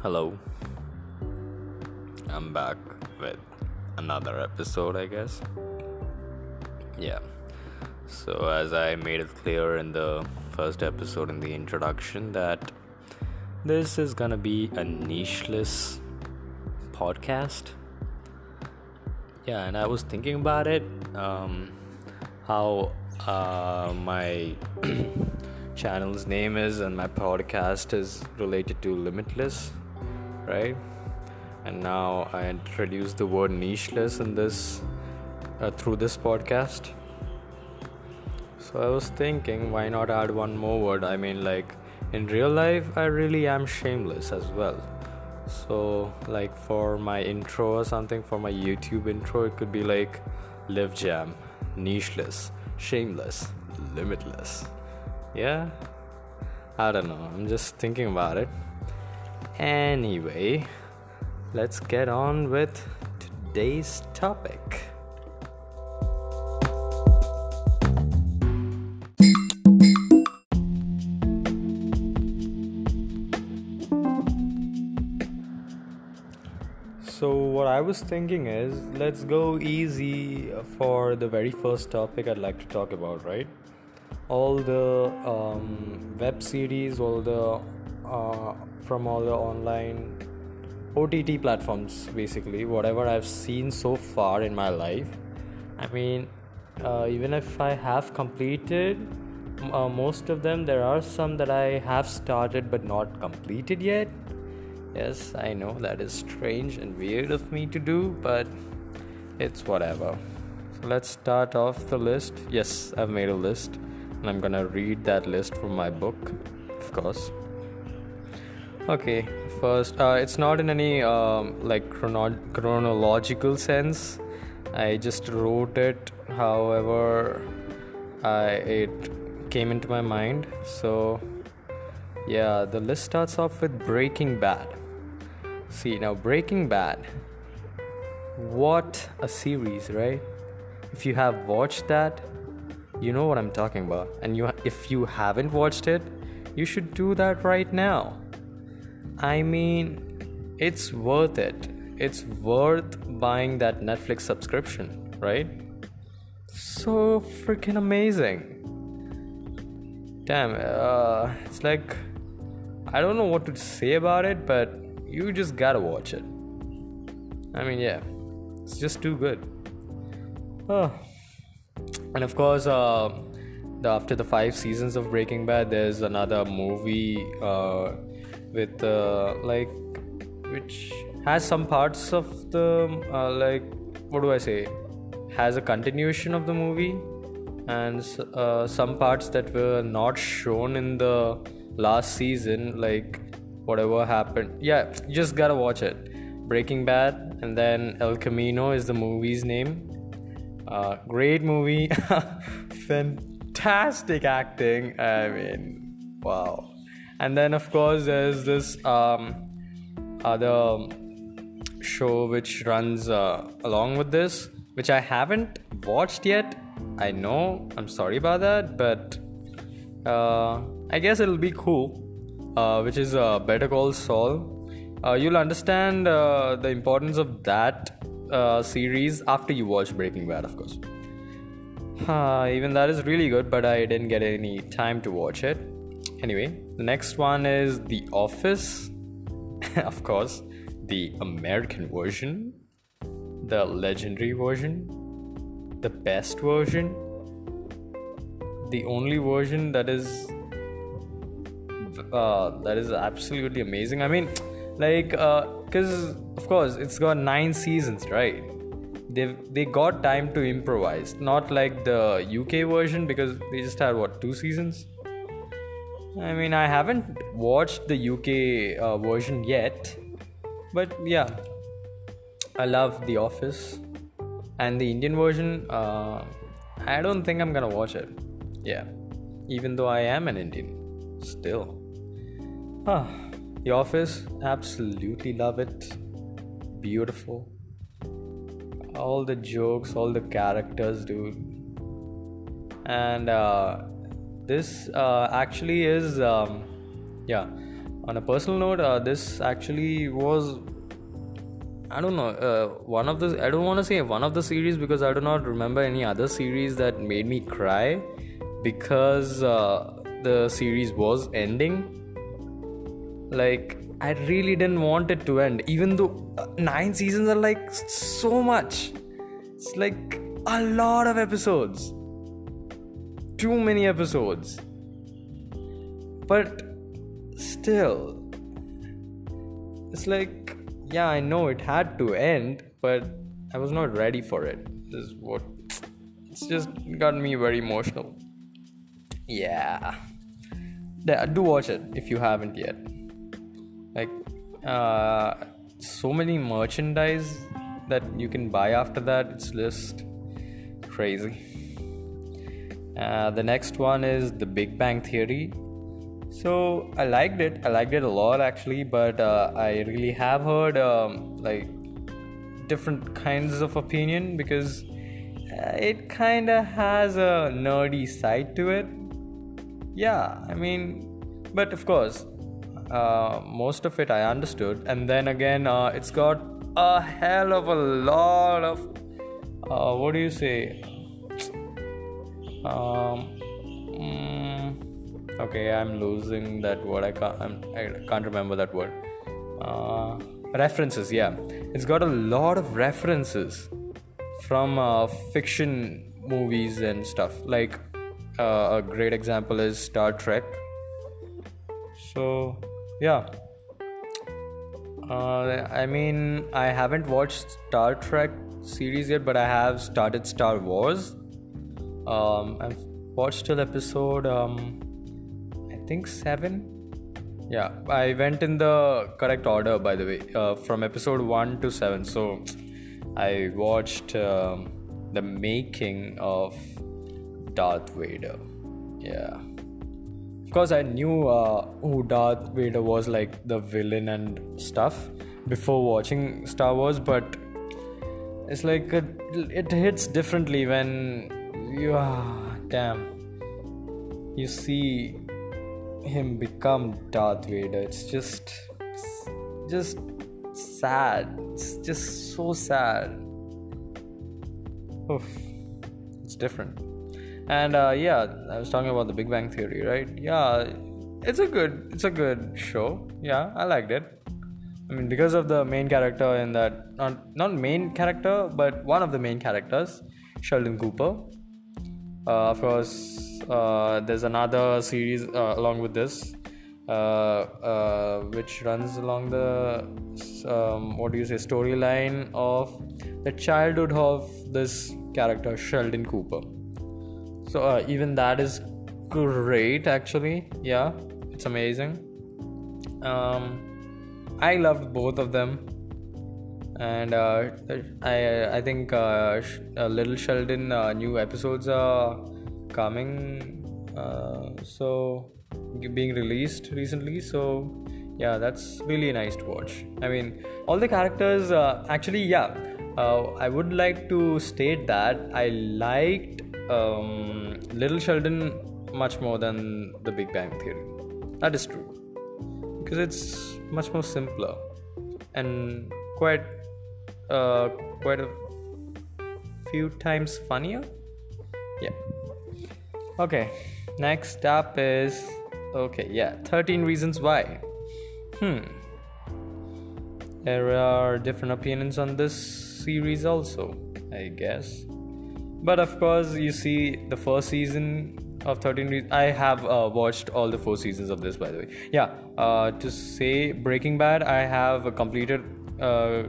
Hello. I'm back with another episode, I guess. Yeah. So, as I made it clear in the first episode in the introduction, that this is gonna be a nicheless podcast. Yeah, and I was thinking about it, um, how uh, my channel's name is and my podcast is related to limitless right? And now i introduce the word nicheless in this uh, through this podcast. So i was thinking why not add one more word? I mean like in real life i really am shameless as well. So like for my intro or something for my youtube intro it could be like live jam nicheless shameless limitless. Yeah? I don't know. I'm just thinking about it anyway let's get on with today's topic So, what I was thinking is let's go easy for the very first topic I'd like to talk about, right? all the um, web series, all the uh, from all the online OTT platforms, basically, whatever I've seen so far in my life. I mean, uh, even if I have completed uh, most of them, there are some that I have started but not completed yet. Yes, I know that is strange and weird of me to do, but it's whatever. So let's start off the list. Yes, I've made a list and I'm gonna read that list from my book, of course. Okay, first, uh, it's not in any um, like chrono- chronological sense. I just wrote it, however, I, it came into my mind. So, yeah, the list starts off with Breaking Bad. See, now, Breaking Bad, what a series, right? If you have watched that, you know what I'm talking about. And you if you haven't watched it, you should do that right now. I mean, it's worth it. It's worth buying that Netflix subscription, right? So freaking amazing. Damn, uh, it's like I don't know what to say about it, but you just gotta watch it. I mean, yeah, it's just too good. Oh and of course uh, the, after the five seasons of breaking bad there's another movie uh, with uh, like which has some parts of the uh, like what do i say? Has a continuation of the movie and uh, some parts that were not shown in the last season like whatever happened. Yeah just gotta watch it. Breaking bad and then el camino is the movie's name. Uh, great movie, fantastic acting. I mean, wow. And then, of course, there's this um, other show which runs uh, along with this, which I haven't watched yet. I know, I'm sorry about that, but uh, I guess it'll be cool. Uh, which is uh, Better Call Saul. Uh, you'll understand uh, the importance of that uh, series after you watch Breaking Bad, of course. Even that is really good, but I didn't get any time to watch it. Anyway, the next one is The Office, of course, the American version, the legendary version, the best version, the only version that is uh, that is absolutely amazing. I mean, like because uh, of course it's got nine seasons right? They they got time to improvise. Not like the uk version because they just had what two seasons i mean i haven't watched the uk uh, version yet but yeah i love the office and the indian version uh, i don't think i'm gonna watch it yeah even though i am an indian still huh the Office, absolutely love it. Beautiful. All the jokes, all the characters, dude. And uh, this uh, actually is, um, yeah, on a personal note, uh, this actually was I don't know uh, one of the I don't want to say one of the series because I do not remember any other series that made me cry because uh, the series was ending. Like I really didn't want it to end, even though uh, nine seasons are like so much. It's like a lot of episodes, too many episodes. But still, it's like, yeah, I know it had to end, but I was not ready for it. This is what it's just got me very emotional. Yeah. Do watch it if you haven't yet. Like, uh, so many merchandise that you can buy after that. It's just crazy. Uh, the next one is The Big Bang Theory. So I liked it. I liked it a lot actually, but uh, I really have heard um, like different kinds of opinion because uh, it kind of has a nerdy side to it. Yeah, I mean, but of course, uh, most of it I understood, and then again, uh, it's got a hell of a lot of uh, what do you say? Um, mm, okay i'm losing that word. I can't I'm, i can not remember that word. Uh, references yeah. It's got a lot of references from uh, fiction movies and stuff. Like uh, a great example is star trek. So yeah. Uh, i mean i haven't watched star trek series yet but i have started star wars um, i've watched till episode um, I think seven. Yeah, I went in the correct order, by the way, uh, from episode one to seven. So I watched um, the making of Darth Vader. Yeah. Of course, I knew uh, who Darth Vader was, like the villain and stuff, before watching Star Wars, but it's like it, it hits differently when you ah, damn you see him become Darth Vader. It's just, just sad. It's just so sad. Oof, it's different. And uh, yeah, I was talking about the Big Bang Theory, right? Yeah, it's a good, it's a good show. Yeah, I liked it. I mean, because of the main character in that, not not main character, but one of the main characters, Sheldon Cooper. Uh, of course, uh, there's another series uh, along with this which runs along the um, what do you say storyline of the childhood of this character Sheldon Cooper. So even that is great actually. Yeah, it's amazing. Um, I loved both of them and uh, I I think uh, Little Sheldon uh, new episodes are coming uh, so being released recently. So yeah that's really nice to watch. I mean all the characters uh, actually yeah uh, i would like to state that i liked um, little sheldon much more than the big bang theory. That is true. Because it's much more simpler and quite uh, quite a few times funnier yeah Okay, next up is okay, yeah, 13 reasons why. Hmm. There are different opinions on this series also, I guess. But of course, you see the first season of 13 reasons. I have uh, watched all the four seasons of this, by the way. Yeah, uh, to say Breaking Bad, I have completed, uh,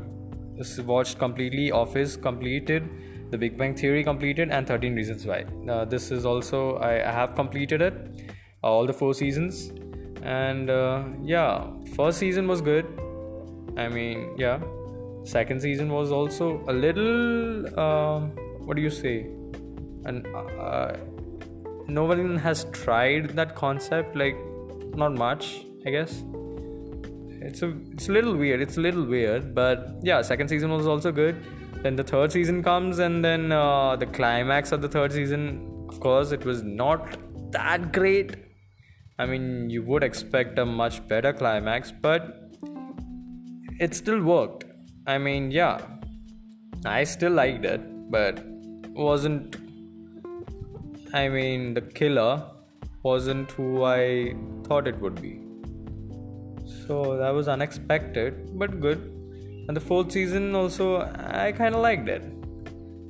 watched completely, Office completed the Big Bang Theory completed, and 13 Reasons Why. Uh, this is also, I, I have completed it, uh, all the four seasons. And uh, yeah, first season was good. I mean, yeah. Second season was also a little, um, what do you say? And uh, no one has tried that concept, like, not much, I guess it's a it's a little weird it's a little weird but yeah second season was also good then the third season comes and then uh, the climax of the third season of course it was not that great I mean, you would expect a much better climax, but it still worked. I mean, yeah, I still liked it, but wasn't. I mean, the killer wasn't who I thought it would be. So that was unexpected, but good. And the fourth season also, I kind of liked it.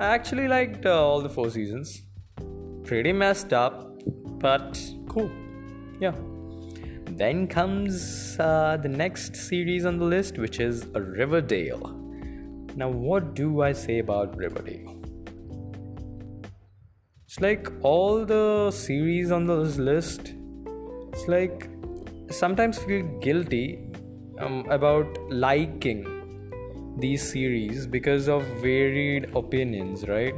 I actually liked uh, all the four seasons. Pretty messed up, but cool. Yeah. Then comes uh, the next series on the list, which is Riverdale. Now, what do I say about Riverdale? It's like all the series on this list, it's like sometimes feel guilty um, about liking these series because of varied opinions, right?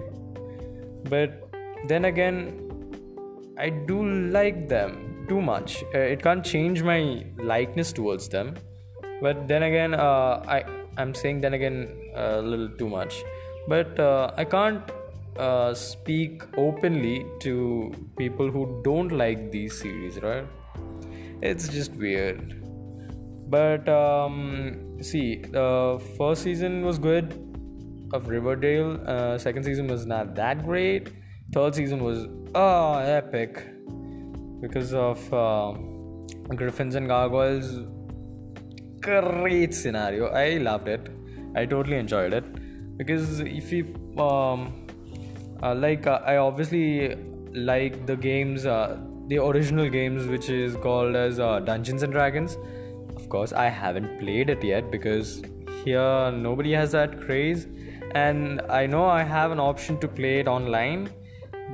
But then again, I do like them too much. Uh, it can't change my likeness towards them. But then again, uh, I I'm saying then again a little too much. But uh, I can't uh, speak openly to people who don't like these series, right? It's just weird. But um, see, the first season was good of Riverdale. Uh, second season was not that great. Third season was oh epic because of uh, Gryphons and Gargoyles. Great scenario. I loved it. I totally enjoyed it because if you um, uh, like, uh, I obviously like the games, uh, the original games, which is called as uh, Dungeons and Dragons. Of course, I haven't played it yet because here nobody has that craze, and I know I have an option to play it online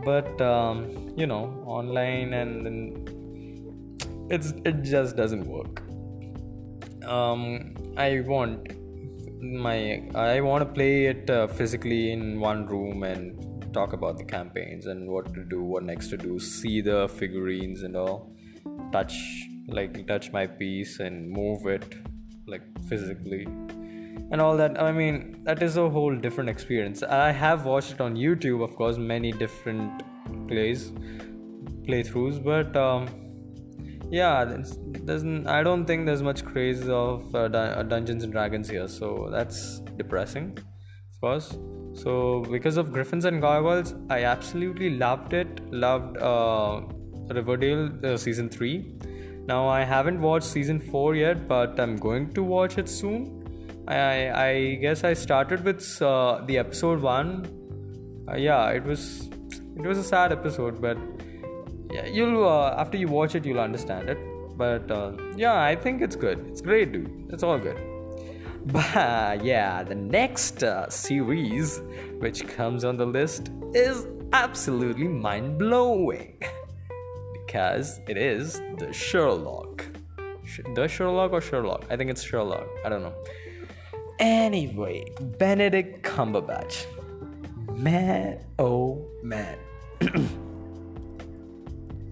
but um, you know online and then it's it just doesn't work um, i want my i want to play it uh, physically in one room and talk about the campaigns and what to do what next to do see the figurines and all touch like touch my piece and move it like physically and all that. I mean that is a whole different experience. I have watched it on youtube of course many different plays playthroughs but um, yeah there's, i don't think there's much craze of uh, uh, dungeons and dragons here so that's depressing of course so because of gryphons and gargoyles i absolutely loved it loved uh, riverdale uh, season 3 now i haven't watched season 4 yet but i'm going to watch it soon I, I guess I started with uh, the episode one. Uh, yeah, it was it was a sad episode, but you'll uh, after you watch it, you'll understand it. But uh, yeah, I think it's good. It's great, dude. It's all good. But yeah, the next uh, series which comes on the list is absolutely mind blowing because it is the Sherlock. The Sherlock or Sherlock? I think it's Sherlock. I don't know. Anyway, Benedict Cumberbatch. Man, oh man.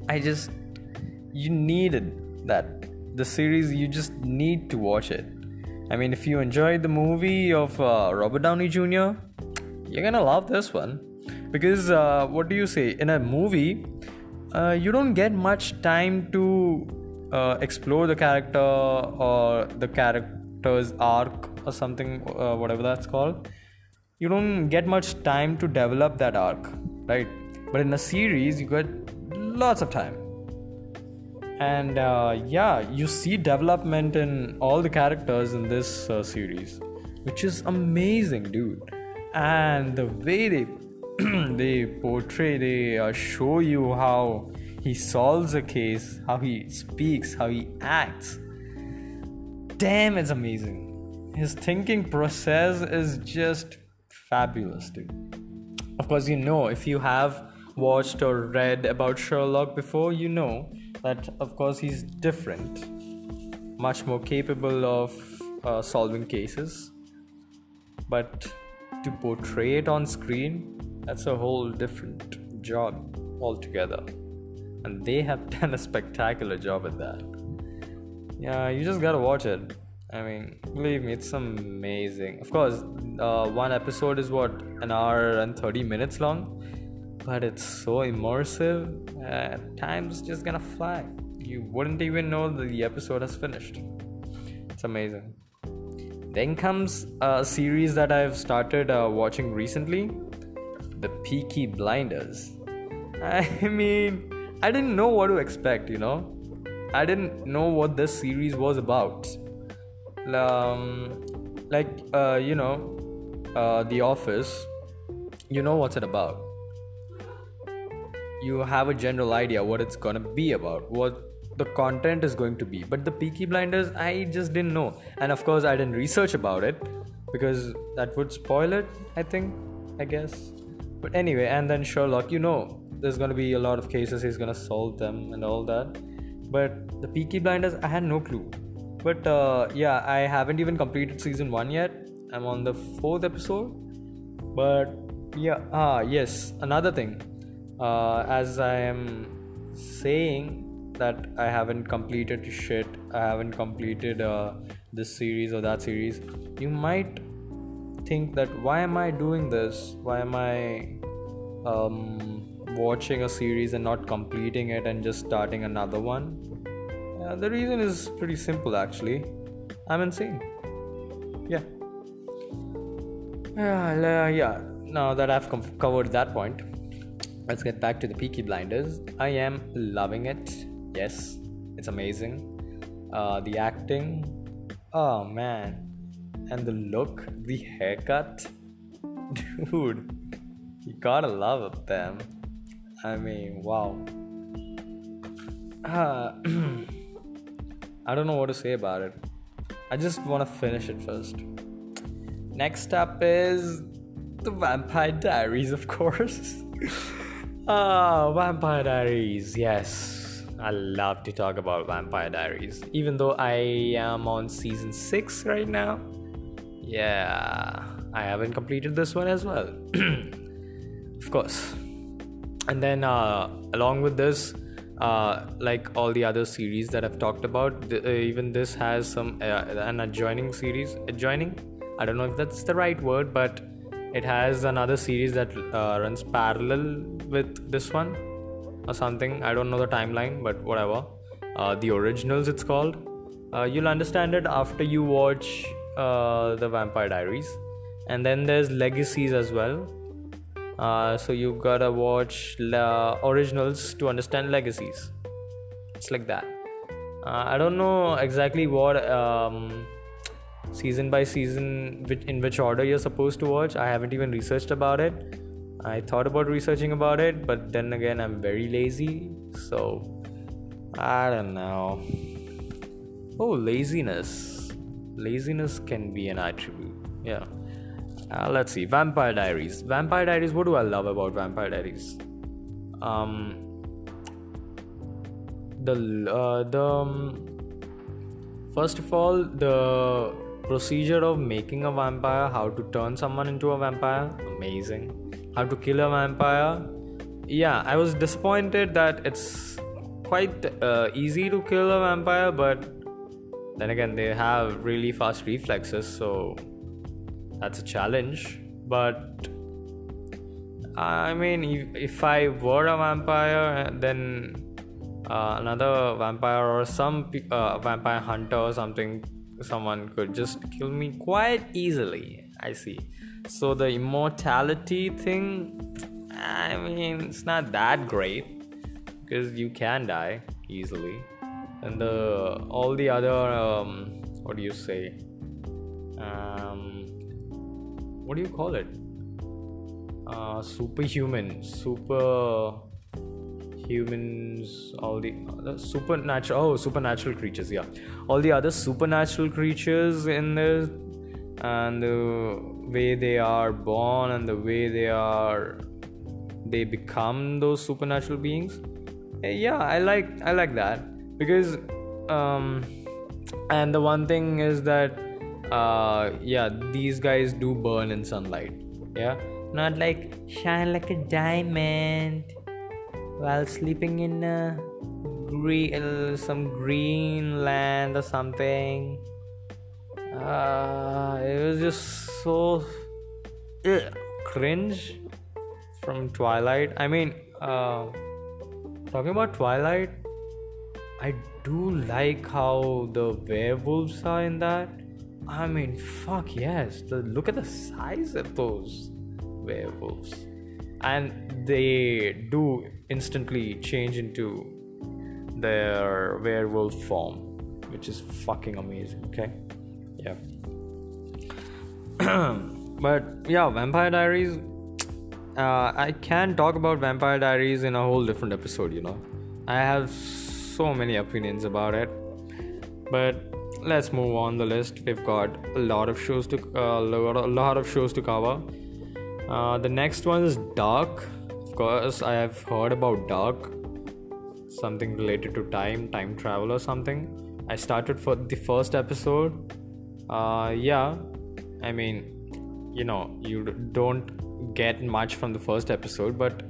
I just. You needed that. The series, you just need to watch it. I mean, if you enjoyed the movie of uh, Robert Downey Jr., you're gonna love this one. Because, uh, what do you say? In a movie, uh, you don't get much time to uh, explore the character or the character's arc or something, uh, whatever that's called, you don't get much time to develop that arc, right? But in a series, you get lots of time. And uh, yeah, you see development in all the characters in this uh, series, which is amazing, dude. And the way they they portray, they uh, show you how he solves a case, how he speaks, how he acts. Damn, it's amazing his thinking process is just fabulous, dude. Of course, you know, if you have watched or read about Sherlock before, you know that, of course, he's different, much more capable of uh, solving cases. But to portray it on screen, that's a whole different job altogether. And they have done a spectacular job at that. Yeah, you just gotta watch it. I mean, believe me, it's amazing. Of course, uh, one episode is what an hour and 30 minutes long, but it's so immersive. Uh, time's just gonna fly. you wouldn't even know that the episode has finished. It's amazing. Then comes a series that I've started uh, watching recently The Peaky Blinders. I mean, I didn't know what to expect, you know. I didn't know what this series was about. Um, like, uh, you know, uh, The Office, you know what's it about. You have a general idea what it's gonna be about, what the content is going to be. But the Peaky Blinders, I just didn't know, and of course, I didn't research about it because that would spoil it. I think, I guess. But anyway, and then Sherlock, you know, there's gonna be a lot of cases. He's gonna solve them and all that. But the Peaky Blinders, I had no clue. But uh, yeah, I haven't even completed season one yet. I'm on the fourth episode. But yeah, ah, yes, another thing. Uh, as I am saying that I haven't completed shit, I haven't completed uh, this series or that series, you might think that why am I doing this? Why am I um, watching a series and not completing it and just starting another one? Uh, the reason is pretty simple actually. I'm insane. Yeah. Uh, yeah, now that I've com- covered that point, let's get back to the Peaky Blinders. I am loving it. Yes, it's amazing. Uh, the acting, oh man, and the look, the haircut, dude, you gotta love them. I mean, wow. Uh, I don't know what to say about it. I just want to finish it first. Next up is the Vampire Diaries, of course. Ah, Vampire Diaries, yes. I love to talk about Vampire Diaries. Even though I am on season 6 right now. Yeah, I haven't completed this one as well. of course. And then, uh, along with this, uh, like all the other series that I've talked about, th- uh, even this has some uh, an adjoining series. Adjoining? I don't know if that's the right word, but it has another series that uh, runs parallel with this one or something. I don't know the timeline, but whatever. Uh, the originals, it's called. Uh, you'll understand it after you watch uh, the Vampire Diaries, and then there's Legacies as well. Uh, so you gotta watch the originals to understand Legacies. It's like that. Uh, I don't know exactly what um, season by season in which order you're supposed to watch. I haven't even researched about it. I thought about researching about it, but then again, I'm very lazy, so I don't know. Oh, laziness. Laziness can be an attribute. Yeah. Uh, let's see. Vampire Diaries. Vampire Diaries. What do I love about Vampire Diaries? Um, the uh, the um, first of all the procedure of making a vampire, how to turn someone into a vampire, amazing. How to kill a vampire, yeah. I was disappointed that it's quite uh, easy to kill a vampire, but then again they have really fast reflexes, so that's a challenge. But I mean, if, if I were a vampire, then uh, another vampire or some uh, vampire hunter or something someone could just kill me quite easily i see. So the immortality thing i mean it's not that great because you can die easily. And the all the other um, what do you say? Um, what do you call it? Uh, superhuman super humans all the uh, supernatural oh supernatural creatures yeah. All the other supernatural creatures in this and the way they are born and the way they are they become those supernatural beings. Eh, yeah i like i like that. Because um and the one thing is that uh yeah these guys do burn in sunlight yeah. Not like shine like a diamond while sleeping in green, some green land or something. Uh, it was just so ugh, cringe from Twilight. I mean, uh, talking about Twilight, I do like how the werewolves are in that. I mean, fuck yes. The, look at the size of those werewolves. And they do instantly change into their werewolf form, which is fucking amazing, okay? Yeah. but yeah, Vampire Diaries. Uh, I can talk about Vampire Diaries in a whole different episode, you know. I have so many opinions about it, but let's move on the list. We've got a lot of shows to uh, a lot of shows to cover. Uh, the next one is Dark. Course, I have heard about Dark, something related to time, time travel, or something. I started for the first episode. Uh, yeah, I mean, you know, you don't get much from the first episode, but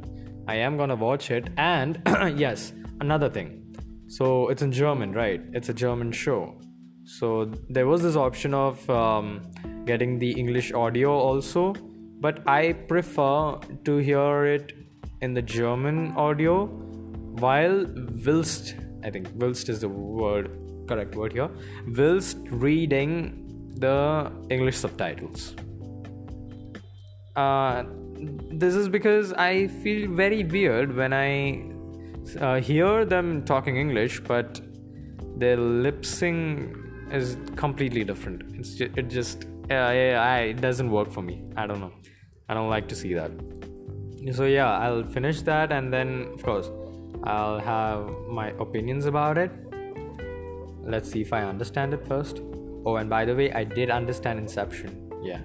I am gonna watch it. And yes, another thing. So it's in German, right? It's a German show. So there was this option of um, getting the English audio also, but I prefer to hear it in the German audio while whilst I think whilst is the word correct word here whilst reading the English subtitles. Uh, this is because I feel very weird when I uh, hear them talking English, but their lip sync is completely different. It's just, it just uh, I, it doesn't work for me. I don't know. I don't like to see that. So yeah, I'll finish that and then of course I'll have my opinions about it. Let's see if I understand it first. Oh, and by the way, I did understand Inception. Yeah.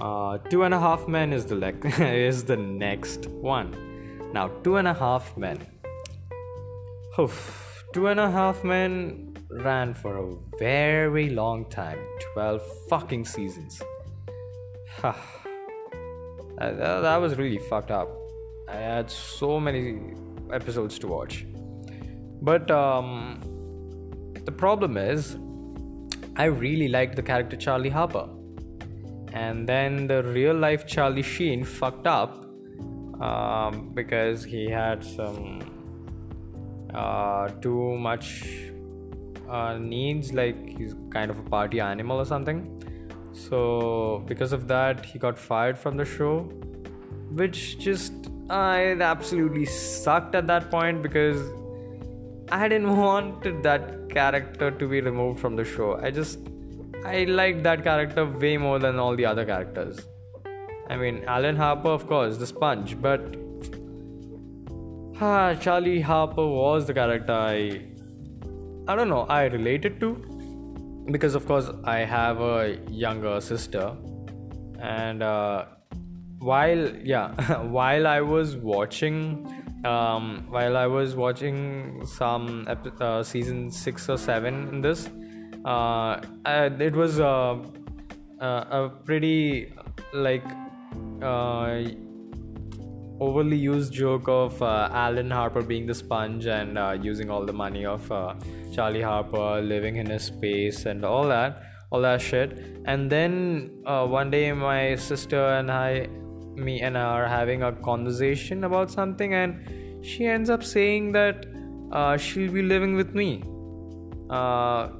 Uh, two and a half men is the le- is the next one. Now, two and a half men. Oof. Two and a half men ran for a very long time 12 fucking seasons. that, that was really fucked up. I had so many episodes to watch. But um, the problem is, I really liked the character Charlie Harper. And then the real life Charlie Sheen fucked up um, because he had some uh, too much uh, needs, like he's kind of a party animal or something. So, because of that, he got fired from the show, which just I absolutely sucked at that point because I didn't want that character to be removed from the show. I just I liked that character way more than all the other characters. I mean, Alan Harper, of course, the sponge, but ah, Charlie Harper was the character I I don't know I related to because of course I have a younger sister, and uh, while yeah, while I was watching um, while I was watching some ep- uh, season six or seven in this, uh, I, it was uh, uh a pretty like uh, overly used joke of uh, Alan Harper being the sponge and using all the money of Charlie Harper living in his space and all that, all that shit. And then one day, my sister and I me and her are having a conversation about something and she ends up saying that uh, she'll be living with me. Uh,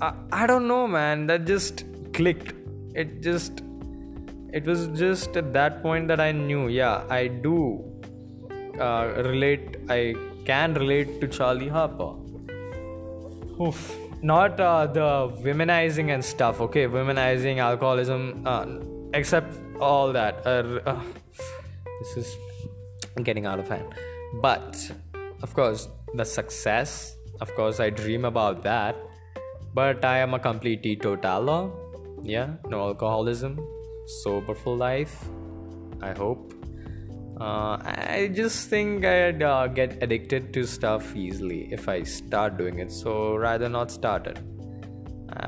I, I don't know man. That just clicked. It just it was just at that point that i knew yeah i do uh, relate i can relate to charlie harper Oof. not uh, the womenizing and stuff okay womenizing alcoholism uh, except all that. Uh, uh, this is getting out of hand. But of course, the success, of course, I dream about that. But I am a complete teetotaler. Yeah, no alcoholism, sober for life. I hope. Uh, I just think I'd uh, get addicted to stuff easily if I start doing it. So rather not start it,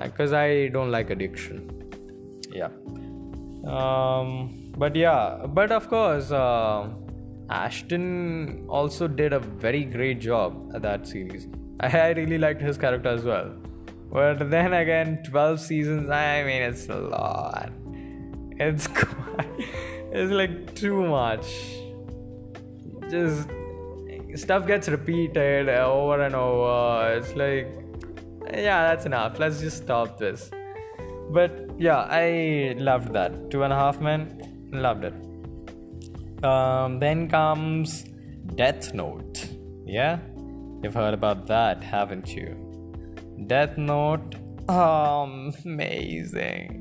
because uh, I don't like addiction. Yeah um, but yeah but of course uh, ashton also did a very great job at that series I, really liked his character as well but then again 12 seasons i mean it's a lot it's quite it's like too much just stuff gets repeated over and over. It's like, yeah, that's enough. Let's just stop this. But yeah, I loved that. Two and a Half Men, loved it. Um, then comes Death Note. Yeah, you've heard about that, haven't you? Death Note, amazing,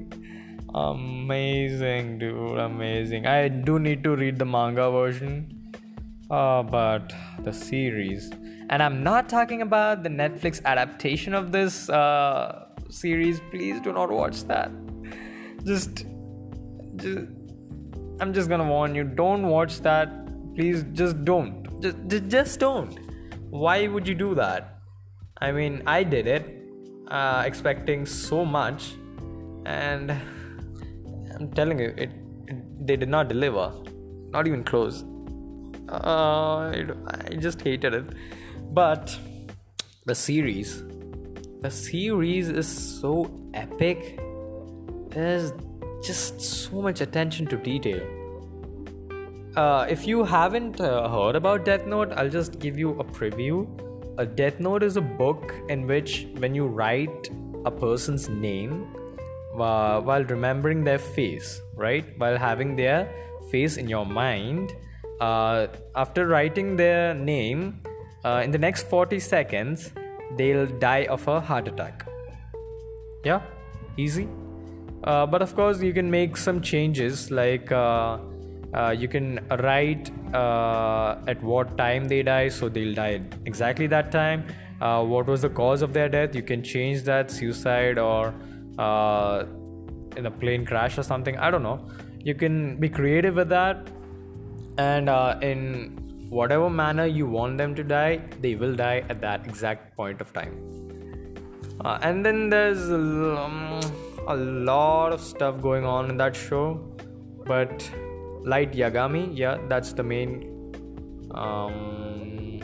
amazing, dude, amazing. I do need to read the manga version uh, but the series. And I'm not talking about the Netflix adaptation of this uh, series. Please do not watch that. Just, just, I'm just gonna warn you. Don't watch that. Please, just don't. Just, just don't. Why would you do that? I mean, I did it, uh, expecting so much, and I'm telling you, it, it they did not deliver. Not even close uh, I just hated it. But the series, the series is so epic. There's just so much attention to detail. Uh, if you haven't uh, heard about Death Note, I'll just give you a preview. A Death Note is a book in which, when you write a person's name uh, while remembering their face, right? While having their face in your mind, uh, after writing their name, uh, in the next 40 seconds, they'll die of a heart attack. Yeah, easy. Uh, but of course, you can make some changes like uh, uh, you can write at what time they die, so they'll die exactly that time. what was the cause of their death? You can change that suicide or in a plane crash or something. I don't know. You can be creative with that and uh, in whatever manner you want them to die they will die at that exact point of time uh, and then there's um, a lot of stuff going on in that show but light yagami yeah that's the main um,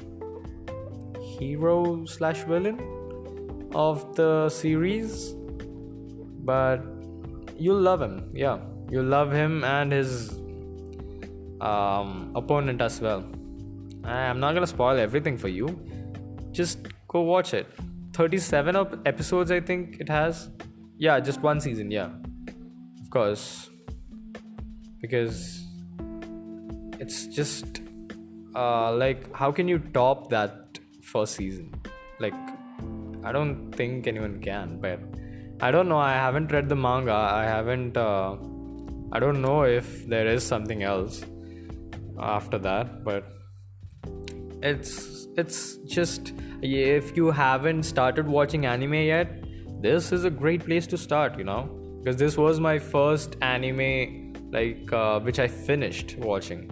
hero slash villain of the series but you'll love him yeah you'll love him and his um, opponent as well. I'm not gonna spoil everything for you. Just go watch it. 37 episodes, I think it has. Yeah, just one season. Yeah, of course, because it's just uh, like how can you top that first season? Like, I don't think anyone can. But I don't know. I haven't read the manga. I haven't. Uh, I don't know if there is something else after that but it's it's just if you haven't started watching anime yet this is a great place to start you know because this was my first anime like uh, which i finished watching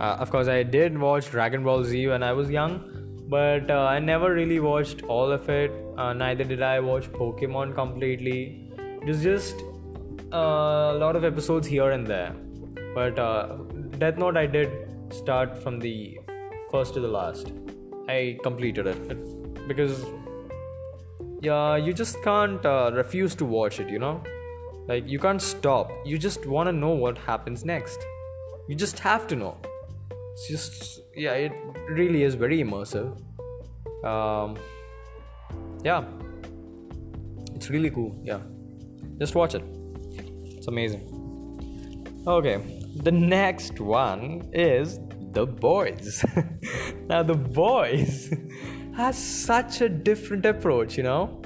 uh, of course i did watch dragon ball z when i was young but uh, i never really watched all of it uh, neither did i watch pokemon completely it was just uh, a lot of episodes here and there but uh, Death Note, I did start from the first to the last. I completed it because yeah, you just can't uh, refuse to watch it. You know, like you can't stop. You just want to know what happens next. You just have to know. It's just yeah, it really is very immersive. Um, yeah, it's really cool. Yeah, just watch it. It's amazing. Okay, the next one is The Boys. now, The Boys has such a different approach, you know?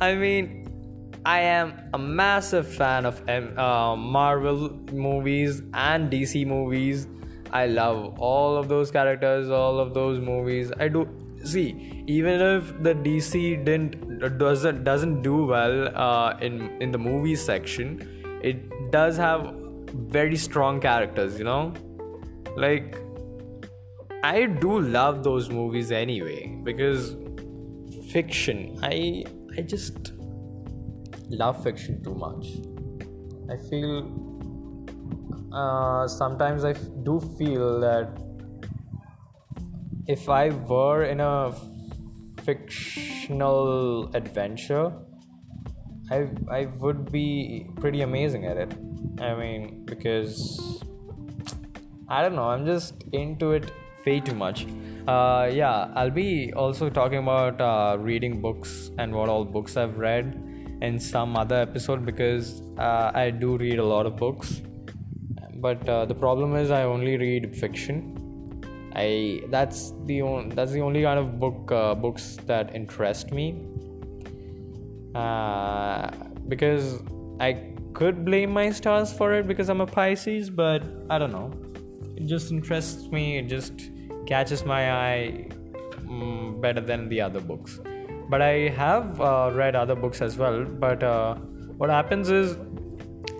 I mean, I am a massive fan of uh, Marvel movies and DC movies. I love all of those characters, all of those movies. I do see even if the DC didn't doesn't doesn't do well uh, in in the movie section, it does have very strong characters, you know? Like, I do love those movies anyway because fiction, I I just love fiction too much. I feel uh, sometimes I do feel that if I were in a fictional adventure, I I would be pretty amazing at it. I mean, because I don't know, I'm just into it way too much. Uh, yeah, I'll be also talking about uh, reading books and what all books I've read in some other episode because uh, I do read a lot of books. But uh, the problem is I only read fiction. I that's the on, that's the only kind of book uh, books that interest me. Uh, because I could blame my stars for it because I'm a Pisces, but I don't know. It just interests me. It just catches my eye um, better than the other books. But I have uh, read other books as well. But uh, what happens is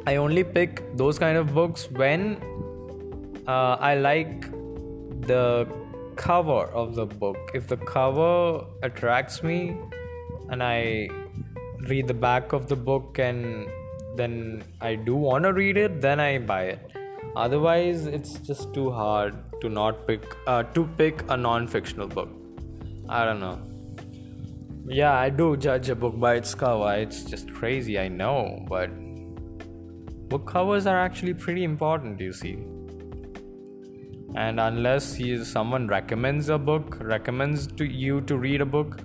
I only pick those kind of books when uh, I like the cover of the book. If the cover attracts me and I read the back of the book and then I do want to read it, then I buy it. Otherwise, it's just too hard to not pick uh, to pick a non-fictional book. I don't know. Yeah, I do judge a book by its cover. It's just crazy, I know, but book covers are actually pretty important. You see, and unless he, someone recommends a book, recommends to you to read a book,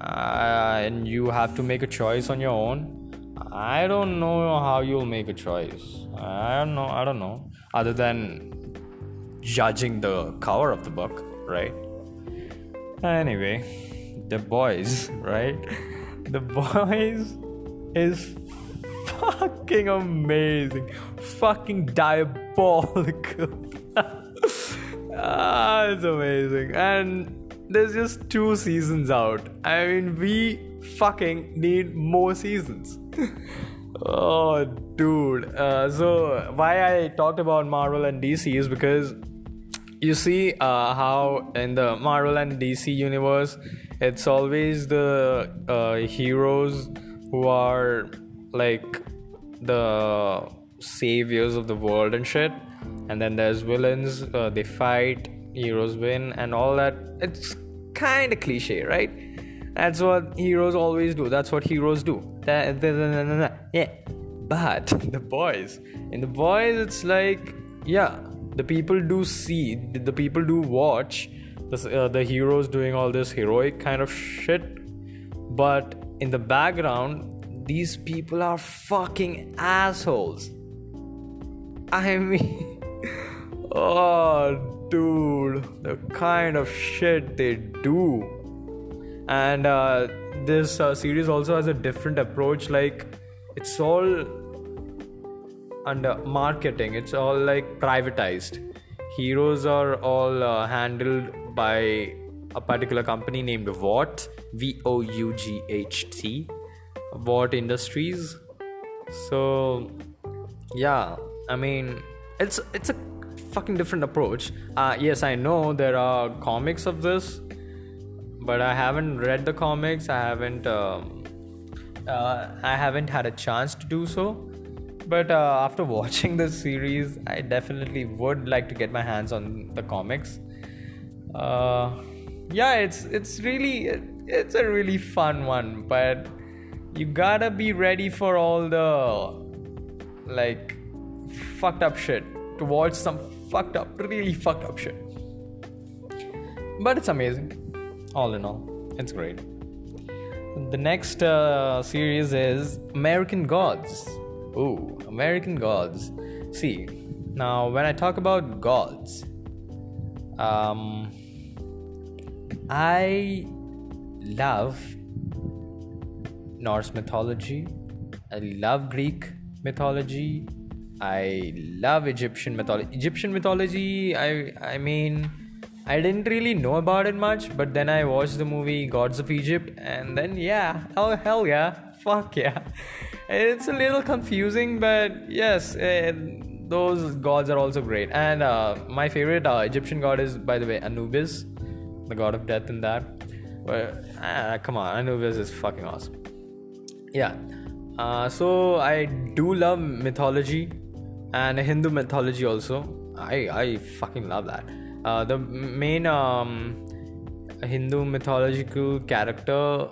uh, and you have to make a choice on your own I don't know how you'll make a choice. I don't know. I don't know. Other than judging the cover of the book, right? Anyway, the boys, right? The boys is fucking amazing, fucking diabolical. ah, it's amazing, and there's just two seasons out. I mean, we fucking need more seasons. oh, dude. Uh, so, why I talked about Marvel and DC is because you see uh, how in the Marvel and DC universe, it's always the uh, heroes who are like the saviors of the world and shit. And then there's villains, uh, they fight, heroes win, and all that. It's kind of cliche, right? That's what heroes always do. That's what heroes do. Yeah. But the boys, in the boys, it's like, yeah, the people do see, the people do watch the, uh, the heroes doing all this heroic kind of shit. But in the background, these people are fucking assholes. I mean, oh, dude, the kind of shit they do. And uh, this uh, series also has a different approach like it's all under marketing. It's all like privatized. Heroes are all uh, handled by a particular company named Vought V O U G H T Vought Industries. So yeah I mean it's it's a fucking different approach uh, yes I know there are comics of this but I haven't read the comics. I haven't. Um, uh, I haven't had a chance to do so. But uh, after watching this series, I definitely would like to get my hands on the comics. Uh, yeah, it's it's really it's a really fun one, but you gotta be ready for all the like fucked up shit to watch some fucked up, really fucked up shit. But it's amazing. All in all it's great. The next uh, series is american gods. Ooh american gods. See now when i talk about gods um i love norse mythology. I love greek mythology i love egyptian mythology egyptian mythology i i mean I didn't really know about it much, but then I watched the movie Gods of Egypt, and then yeah, oh hell yeah, fuck yeah. It's a little confusing, but yes, uh, those gods are also great. And uh, my favorite uh, Egyptian god is, by the way, Anubis, the god of death in that. But ah, come on, Anubis is fucking awesome. Yeah. Uh, so I do love mythology and Hindu mythology also. I I fucking love that. Uh, the main um, Hindu mythological character,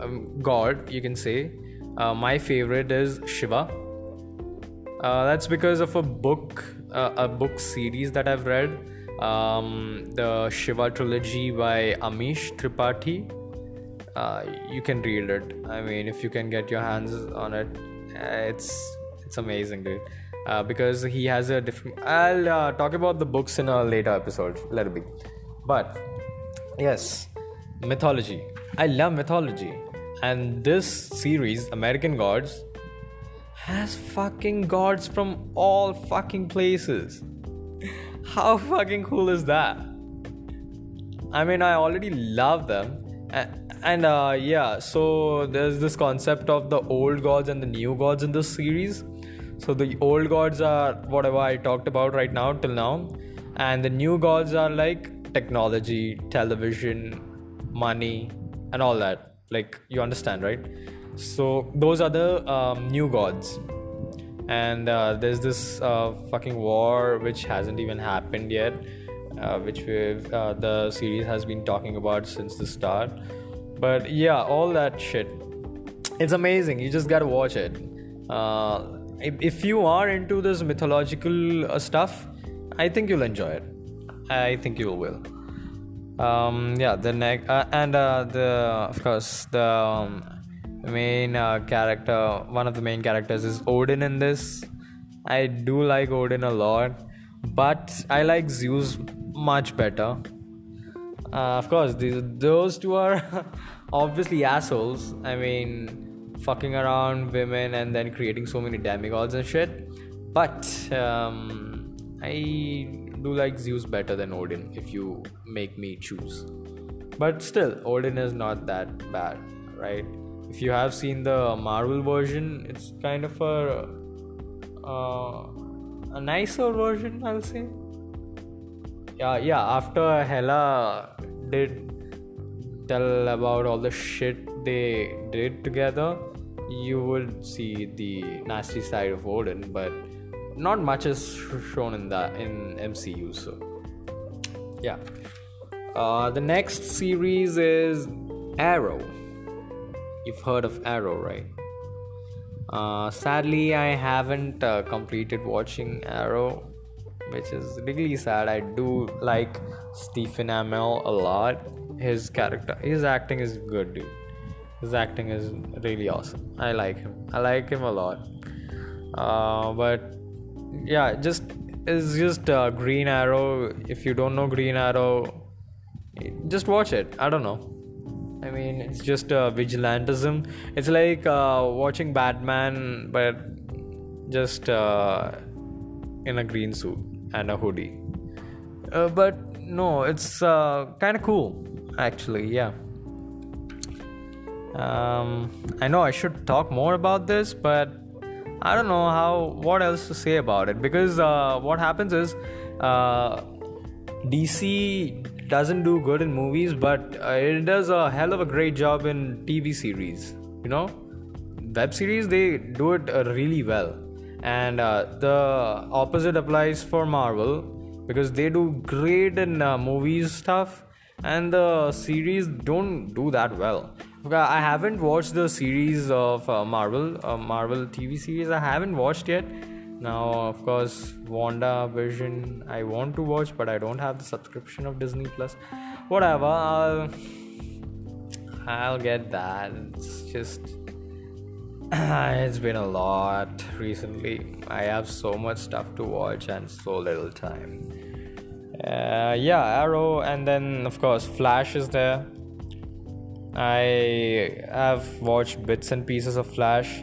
um, god, you can say, uh, my favorite is Shiva. Uh, that's because of a book, uh, a book series that I've read um, the Shiva trilogy by Amish Tripathi. Uh, you can read it. I mean, if you can get your hands on it, it's it's amazing, dude. Uh, because he has a different. I'll uh, talk about the books in a later episode. Let it be. But yes, mythology. I love mythology, and this series, American Gods, has fucking gods from all fucking places. How fucking cool is that? I mean, I already love them. And, and uh, yeah, so there's this concept of the old gods and the new gods in this series. So the old gods are whatever I talked about right now till now, and the new gods are like technology, television, money, and all that. Like you understand, right? So those are the um, new gods. And uh, there's this uh, fucking war which hasn't even happened yet uh, which uh, the series has been talking about since the start. But yeah all that shit. It's amazing. You just gotta watch it. Uh, if you are into this mythological uh, stuff i think you'll enjoy it. I think you will. Um, yeah the next and the of course the um, main uh, character one of the main characters is odin in this. I do like odin a lot but i like zeus much better. Uh, of course these, those two are obviously assholes. I mean fucking around women and then creating so many demigods and shit but um, i do like zeus better than odin if you make me choose but still odin is not that bad right if you have seen the Marvel version, it's kind of a uh, a nicer version, I'll say. Yeah, yeah. After Hela did tell about all the shit they did together, you would see the nasty side of Odin, but not much is shown in that in MCU. So, yeah. Uh, the next series is Arrow You've heard of Arrow, right? Uh, sadly, I haven't uh, completed watching Arrow, which is really sad. I do like Stephen Amell a lot. His character, his acting is good, dude. His acting is really awesome. I like him. I like him a lot. Uh, but yeah, just it's just uh, Green Arrow. If you don't know Green Arrow, just watch it. I don't know I mean, it's just uh, vigilantism. It's like uh, watching Batman, but just uh, in a green suit and a hoodie. Uh, but no, it's uh, kind of cool, actually. Yeah. Um, I know I should talk more about this, but I don't know how what else to say about it because uh, what happens is DC doesn't do good in movies, but uh, it does a hell of a great job in TV series. You know, web series they do it uh, really well, and uh, the opposite applies for Marvel because they do great in uh, movies stuff, and the series don't do that well. I haven't watched the series of uh, Marvel, uh, Marvel TV series. I haven't watched yet. Now of course WandaVision. i want to watch but i don't have the subscription of disney plus. Whatever i'll i'll get that. It's just it's been a lot recently. I have so much stuff to watch and so little time. Uh, yeah arrow and then of course flash is there i have watched bits and pieces of flash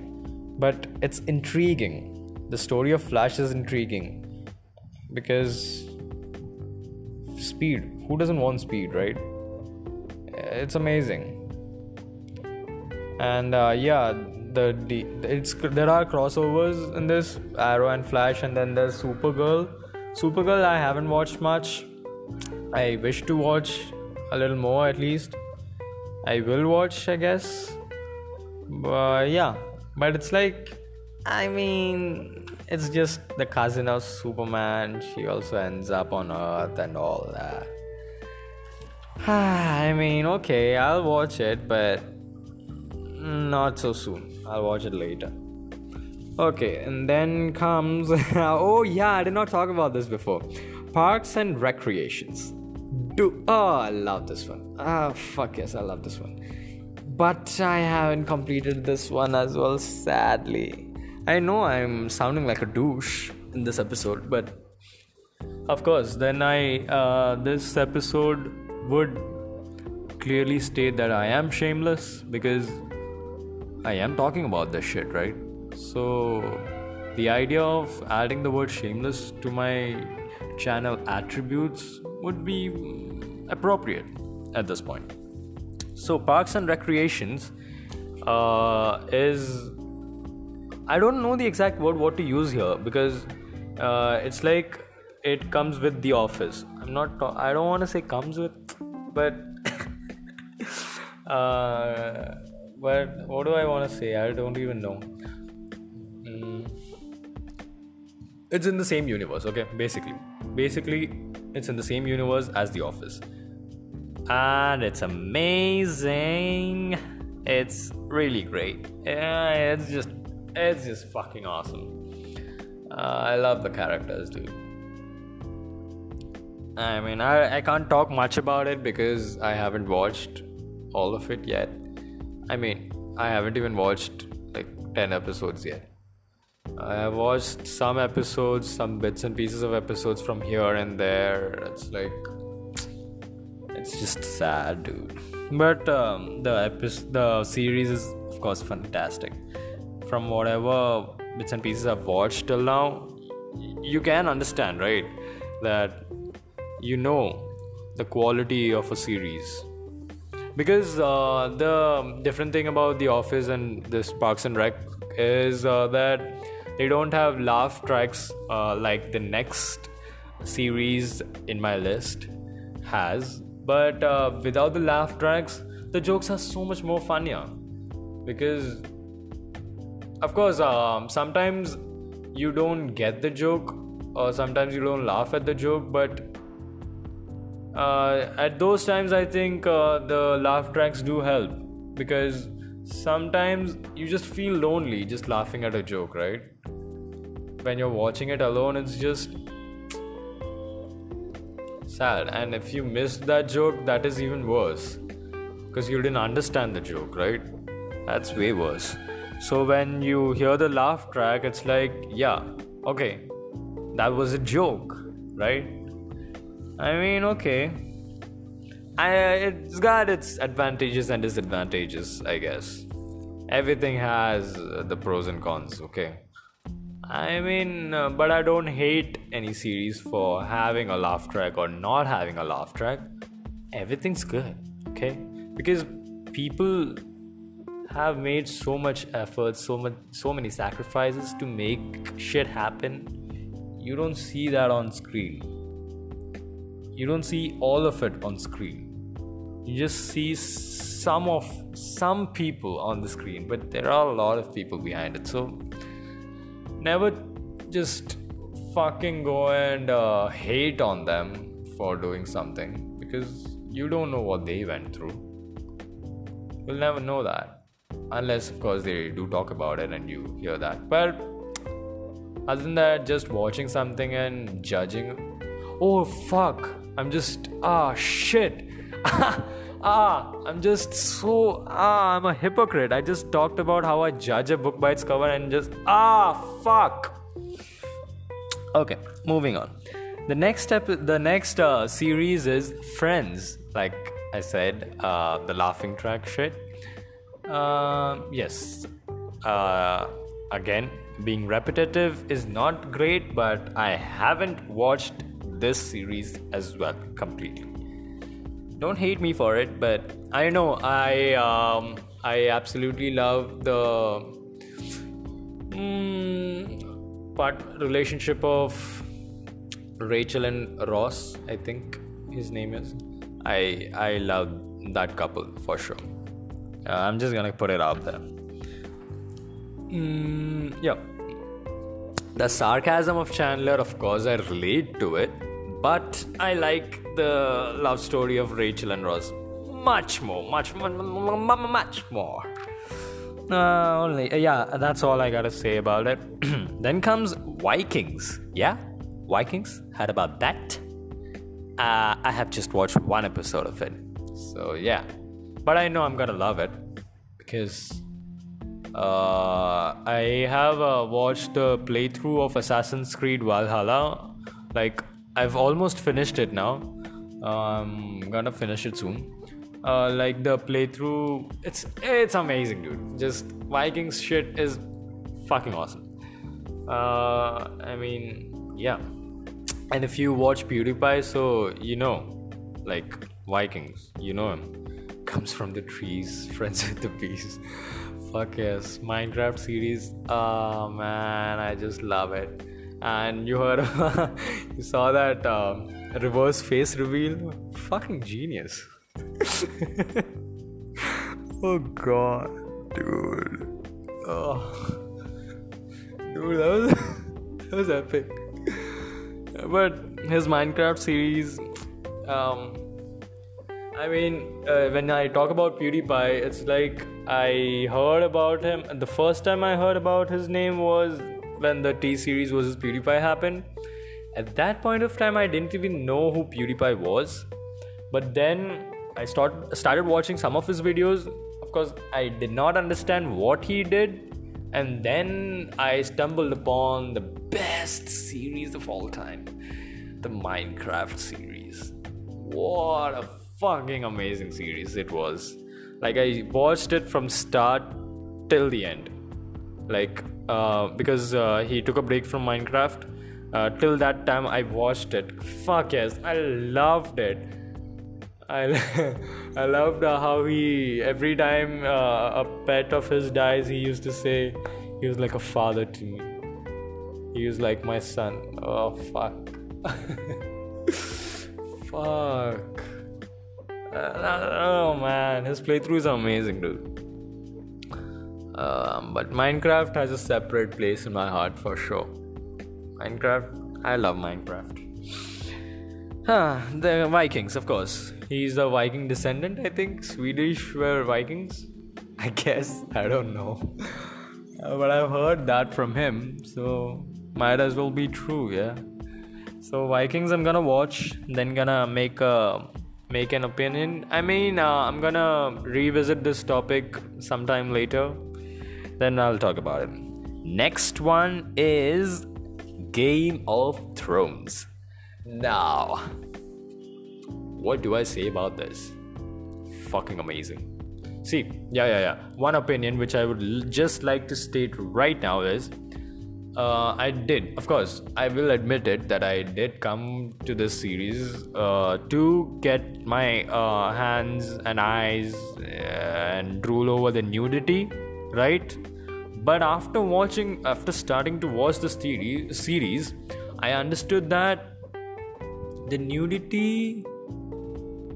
but it's intriguing the story of Flash is intriguing because speed. Who doesn't want speed, right? It's amazing. And uh, yeah, the, it's there are crossovers in this Arrow and Flash, and then there's Supergirl. Supergirl, I haven't watched much. I wish to watch a little more at least. I will watch, I guess. But yeah, but it's like I mean, it's just the cousin of Superman. She also ends up on Earth and all that. I mean, okay, I'll watch it, but not so soon. I'll watch it later. Okay, and then comes. oh, yeah, I did not talk about this before. Parks and Recreations. Do oh, I love this one. Ah, fuck yes, I love this one. But I haven't completed this one as well, sadly. I know I'm sounding like a douche in this episode, but of course, then I uh, this episode would clearly state that I am shameless because I am talking about this shit, right? So the idea of adding the word shameless to my channel attributes would be appropriate at this point. So, parks and recreations uh, is I don't know the exact word what to use here because uh, it's like it comes with the office. I'm not. I don't want to say comes with, but uh, but what do I want to say? I don't even know. Mm. It's in the same universe. Okay, basically, basically, it's in the same universe as The Office, and it's amazing. It's really great. It's just, it's just fucking awesome. Uh, I love the characters, dude. I mean, I, I can't talk much about it because I haven't watched all of it yet. I mean, I haven't even watched like 10 episodes yet. I have watched some episodes, some bits and pieces of episodes from here and there. It's like, it's just sad, dude. But um, the episode, the series is of course fantastic. From whatever bits and pieces I've watched till now, you can understand, right? That you know the quality of a series because uh, the different thing about the office and this parks and rec is uh, that they don't have laugh tracks uh, like the next series in my list has. But uh, without the laugh tracks the jokes are so much more funnier. Because of course um, sometimes you don't get the joke or sometimes you don't laugh at the joke but uh, at those times i think uh, the laugh tracks do help. Because sometimes you just feel lonely just laughing at a joke right when you're watching it alone it's just sad and if you missed that joke that is even worse because you didn't understand the joke right that's way worse so when you hear the laugh track it's like yeah okay that was a joke right I mean, okay. I, it's got its advantages and disadvantages, I guess. Everything has the pros and cons, okay? I mean, uh, but I don't hate any series for having a laugh track or not having a laugh track. Everything's good, okay? Because people have made so much effort, so much, so many sacrifices to make shit happen. You don't see that on screen you don't see all of it on screen you just see some of some people on the screen but there are a lot of people behind it so never just fucking go and uh, hate on them for doing something because you don't know what they went through. You'll never know that unless of course they do talk about it and you hear that. But other than that just watching something and judging. Oh fuck. I'm just ah shit. ah, I'm just so ah, I'm a hypocrite. I just talked about how I judge a book by its cover and just ah fuck. Okay, moving on. The next step, the next uh, series is Friends. Like I said, uh, the laughing track shit. Uh, yes. Uh, again, being repetitive is not great, but I haven't watched this series as well completely. Don't hate me for it, but I know I um, I absolutely love the mm, part relationship of Rachel and Ross. I think his name is. I I love that couple for sure. Uh, I'm just gonna put it out there. Mm, yeah. The sarcasm of Chandler, of course, I relate to it but I like the love story of Rachel and Ross much more, much, much much more. Uh, only, uh, yeah, that's all I gotta say about it. then comes Vikings. Yeah, Vikings. Had about that. uh, I have just watched one episode of it. So yeah, but I know I'm gonna love it because uh, I have uh, watched the playthrough of Assassin's Creed Valhalla. Like I've almost finished it now. I'm gonna finish it soon. Uh, like the playthrough, it's it's amazing, dude. Just Vikings shit is fucking awesome. Uh, I mean, yeah. And if you watch PewDiePie, so you know, like Vikings, you know him, comes from the trees, friends with the bees. Fuck yes, Minecraft series. Oh man, I just love it. And you heard, you saw that um, reverse face reveal. Fucking genius. oh god, dude. Oh dude that was that was epic but his minecraft series um i mean uh, when i talk about pewdiepie it's like i heard about him the first time i heard about his name was when the t series versus pewdiepie happened at that point of time i didn't even know who pewdiepie was but then i start, started watching some of his videos of course i did not understand what he did and then I stumbled upon the best series of all time the Minecraft series. What a fucking amazing series it was. Like, I watched it from start till the end. Like, uh, because uh, he took a break from Minecraft. Uh, till that time, I watched it. Fuck yes, I loved it I, I loved uh, how he every time uh, a pet of his dies, he used to say he was like a father to me. He was like my son. Oh fuck, fuck. Oh man, his playthroughs are amazing, dude. Um, but Minecraft has a separate place in my heart for sure. Minecraft, I love Minecraft. Huh, the Vikings, of course. He's a Viking descendant, I think. Swedish were Vikings. I guess. I don't know. Uh, but I've heard that from him, so might as well be true, yeah. So Vikings, I'm gonna watch, then gonna make a make an opinion. I mean, uh, I'm gonna revisit this topic sometime later. Then I'll talk about it. Next one is Game of Thrones. Now, what do I say about this? Fucking amazing. See, yeah, yeah, yeah. One opinion which I would just like to state right now is uh, I did, of course, I will admit it that I did come to this series uh, to get my uh, hands and eyes uh, and rule over the nudity, right? But after watching, after starting to watch the series, I understood that the nudity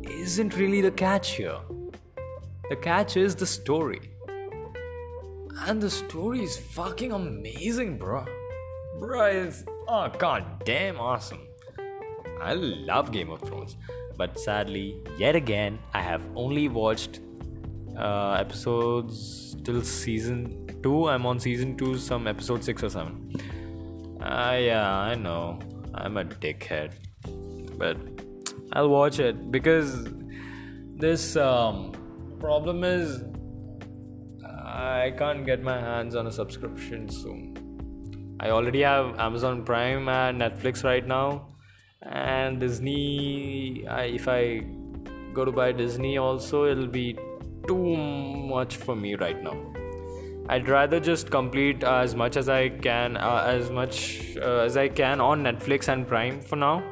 isn't really the catch here. The catch is the story. And the story is fucking amazing, bro. Bro, it's oh god damn awesome. I love Game of Thrones, but sadly, yet again, I have only watched uh, episodes till season two. I'm on season two, some episode six or seven. Uh, yeah, I know. I'm a dickhead, but I'll watch it because this um, problem is I can't get my hands on a subscription soon. I already have Amazon Prime and Netflix right now, and Disney. I, if I go to buy Disney also, it'll be too much for me right now. I'd rather just complete as much as I can, uh, as much uh, as I can on Netflix and Prime for now.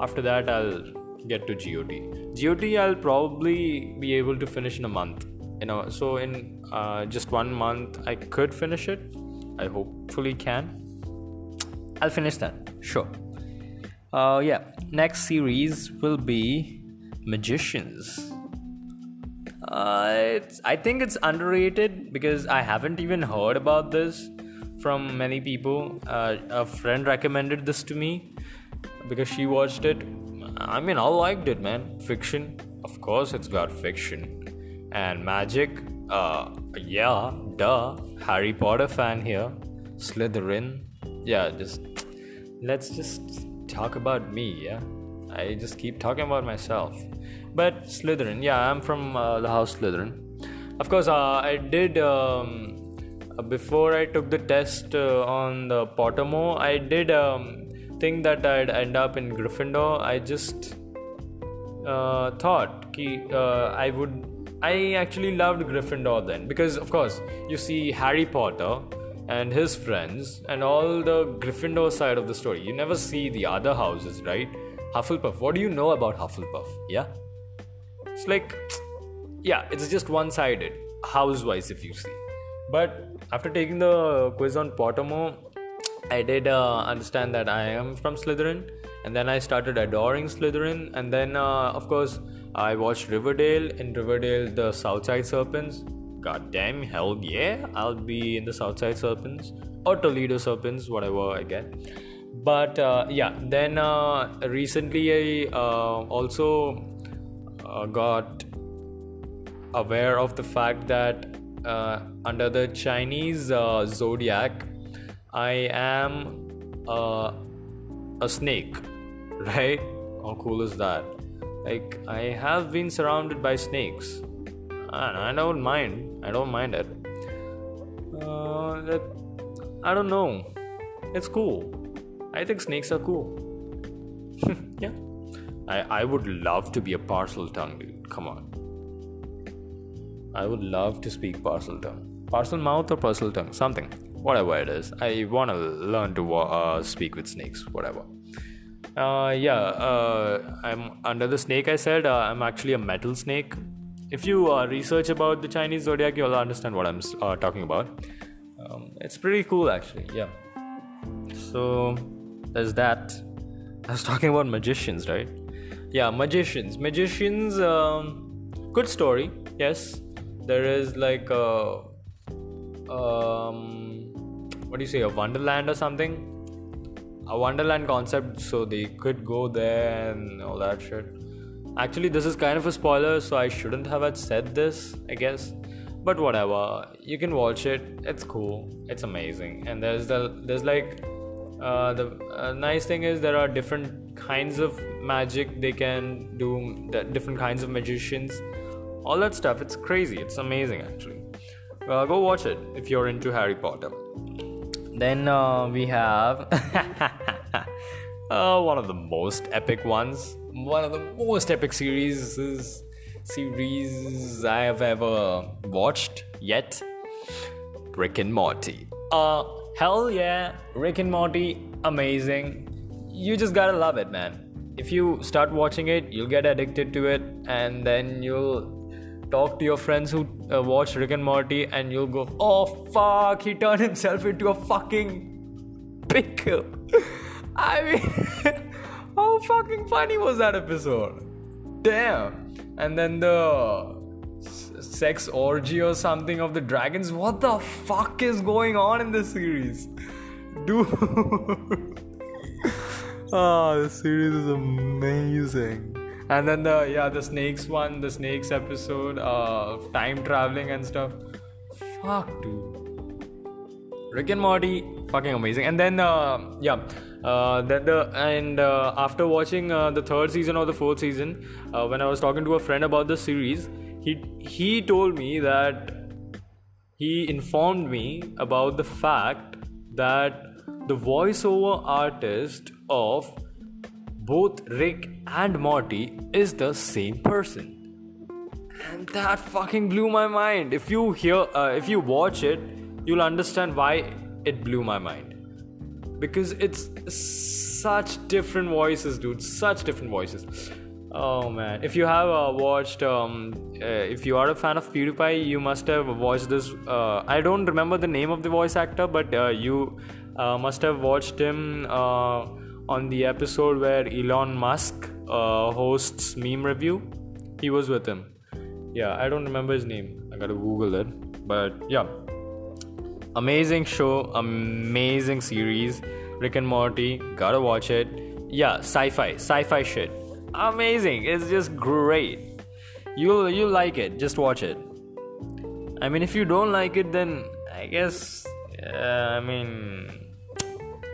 After that, I'll get to GOT. GOT I'll probably be able to finish in a month. You know, so in uh, just one month I could finish it. I hopefully can. I'll finish that. Sure. Uh, yeah. Next series will be Magicians. Uh, I think it's underrated because I haven't even heard about this from many people. Uh, a friend recommended this to me because she watched it I mean, I liked it, man. Fiction, of course, it's got fiction. And magic, uh, yeah, duh. Harry Potter fan here. Slytherin, yeah, just let's just talk about me, yeah. I just keep talking about myself. But Slytherin, yeah, I'm from uh, the house Slytherin. Of course, uh, I did. Um, uh, before I took the test uh, on the Pottermore, I did um, think that I'd end up in Gryffindor. I just uh, thought ki, uh, I would. I actually loved Gryffindor then because, of course, you see Harry Potter and his friends and all the Gryffindor side of the story. You never see the other houses, right? Hufflepuff. What do you know about Hufflepuff? Yeah, it's like, yeah, it's just one-sided house-wise if you see. But after taking the quiz on Pottermore, I did uh, understand that I am from Slytherin, and then I started adoring Slytherin, and then uh, of course I watched Riverdale. In Riverdale, the Southside Serpents. God damn, hell yeah! I'll be in the Southside Serpents or Toledo Serpents, whatever I get. But uh, yeah, then uh, recently I uh, also uh, got aware of the fact that uh, under the Chinese uh, zodiac, I am a snake, right? How cool is that? Like, I have been surrounded by snakes, and I don't mind. I don't mind it. I don't know. It's cool. I think snakes are cool. yeah. I, I would love to be a Parseltongue, dude. Come on. I would love to speak Parseltongue. Parcel mouth or Parseltongue? something. Whatever it is. I want to learn to uh, speak with snakes, whatever. Uh, yeah, uh, I'm under the snake. I said uh, I'm actually a metal snake. If you uh, research about the Chinese zodiac, you'll understand what I'm uh, talking about. Um, it's pretty cool, actually. Yeah. So there's that. I was talking about magicians, right? Yeah, magicians. Magicians. Um, good story. Yes, there is like a um, what do you say a wonderland or something a wonderland concept so they could go there and all that shit actually this is kind of a spoiler so i shouldn't have said this i guess but whatever you can watch it it's cool it's amazing and there's the there's like the uh, nice thing is there are different kinds of magic they can do different kinds of magicians all that stuff. It's crazy. It's amazing, actually. Uh, go watch it if you're into Harry Potter. Then uh, we have uh, one of the most epic ones, one of the most epic series series I have ever watched yet. Rick and Morty. Uh, hell yeah, Rick and Morty, amazing. You just gotta love it, man. If you start watching it, you'll get addicted to it, and then you'll talk to your friends who uh, watch Rick and Morty and you'll go, oh fuck, he turned himself into a fucking pickle. I mean, how fucking funny was that episode? Damn. And then the sex orgy or something of the dragons. What the fuck is going on in this series? Dude. oh, this series is amazing and then the yeah the snakes one the snakes episode uh time traveling and stuff fuck dude rick and morty fucking amazing and then uh yeah uh then the and uh, after watching uh, the third season or the fourth season uh, when i was talking to a friend about the series he he told me that he informed me about the fact that the voiceover artist of both Rick and Morty is the same person. And that fucking blew my mind. If you hear, uh, if you watch it, you'll understand why it blew my mind. Because it's such different voices, dude. Such different voices. Oh man! If you have uh, watched, um, uh, if you are a fan of PewDiePie, you must have watched this. Uh, I don't remember the name of the voice actor, but uh, you uh, must have watched him uh, on the episode where Elon Musk hosts meme review. He was with him. Yeah, I don't remember his name. I gotta Google it. But yeah, amazing show, amazing series. Rick and Morty, gotta watch it. Yeah, sci-fi, sci-fi shit. Amazing. It's just great. You'll you like it. Just watch it. I mean, if you don't like it, then I guess. Uh, I mean,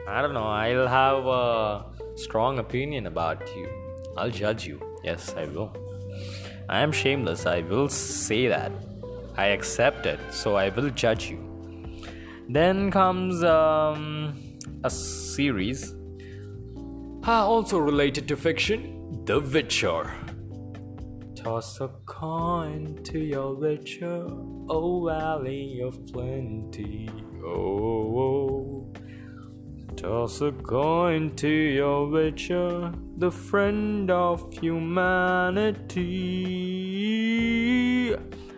I don't know. I'll have a strong opinion about you. I'll judge you. Yes, I will. I am shameless. I will say that. I accept it. So I will judge you. Then comes um, a series uh, also related to fiction The Witcher. Toss a coin to your Witcher, oh valley of plenty. Oh, oh. toss a coin to your Witcher, the friend of humanity.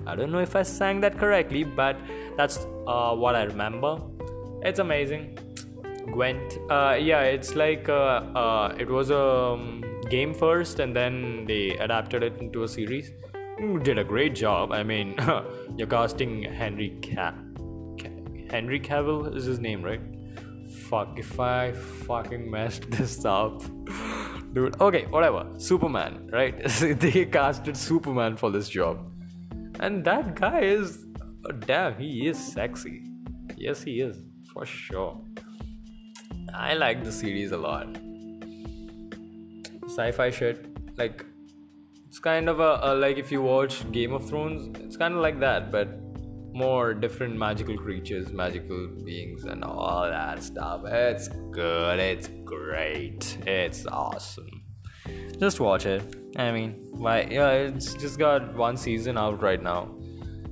I don't know if I sang that correctly, but that's uh, what I remember. It's amazing. Gwent, uh, yeah, it's like uh, uh, it was a um, game first, and then they adapted it into a series. Did a great job. I mean, you're casting Henry Ca- Henry Cavill is his name, right? Fuck if I fucking messed this up. Dude, okay, whatever. Superman, right? they casted Superman for this job. And that guy is damn, he is sexy. Yes, he is, for sure. I like the series a lot. Sci-fi shit, like it's kind of a, a like if you watch Game of Thrones, it's kind of like that, but more different magical creatures, magical beings, and all that stuff. It's good. It's great. It's awesome. Just watch it. I mean, why? Yeah, it's just got one season out right now,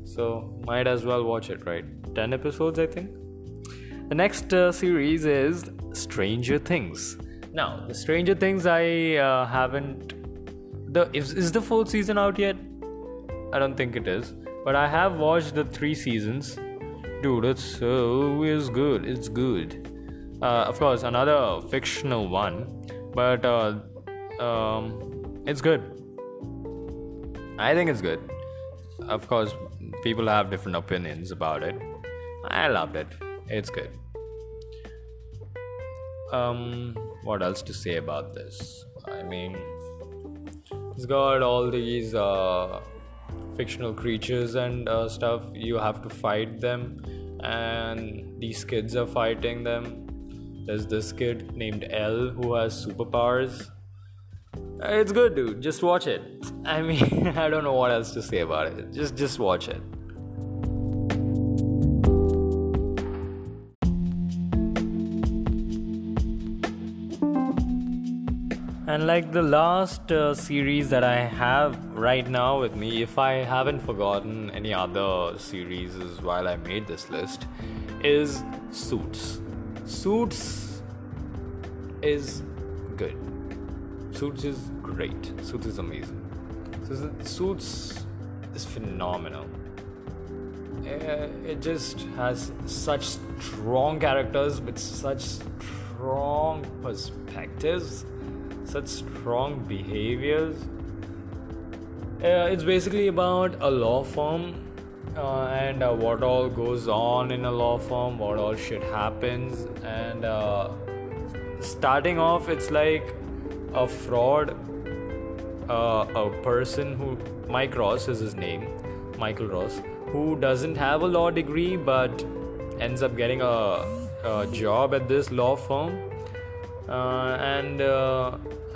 so might as well watch it. Right, ten episodes, I think. The next uh, series is Stranger Things. Now, the Stranger Things I uh, haven't. The is, is the fourth season out yet? I don't think it is, but I have watched the three seasons. Dude, it's so good. It's good. Uh, of course, another fictional one, but uh, um, it's good. I think it's good. Of course, people have different opinions about it. I loved it. It's good um, what else to say about this? I mean, it's got all these uh, fictional creatures and uh, stuff. You have to fight them, and these kids are fighting them. There's this kid named El who has superpowers. It's good, dude. Just watch it. I mean, I don't know what else to say about it. Just, just watch it. And like the last uh, series that I have right now with me, if I haven't forgotten any other series while I made this list, is Suits. Suits is good. Suits is great. Suits is amazing. Suits is phenomenal. Uh, it just has such strong characters with such strong perspectives such strong behaviors. Uh, it's basically about a law firm uh, and uh, what all goes on in a law firm, what all shit happens, and uh, starting off, it's like a fraud. Uh, a person who Mike Ross is his name, Michael Ross, who doesn't have a law degree but ends up getting a, a job at this law firm, uh, and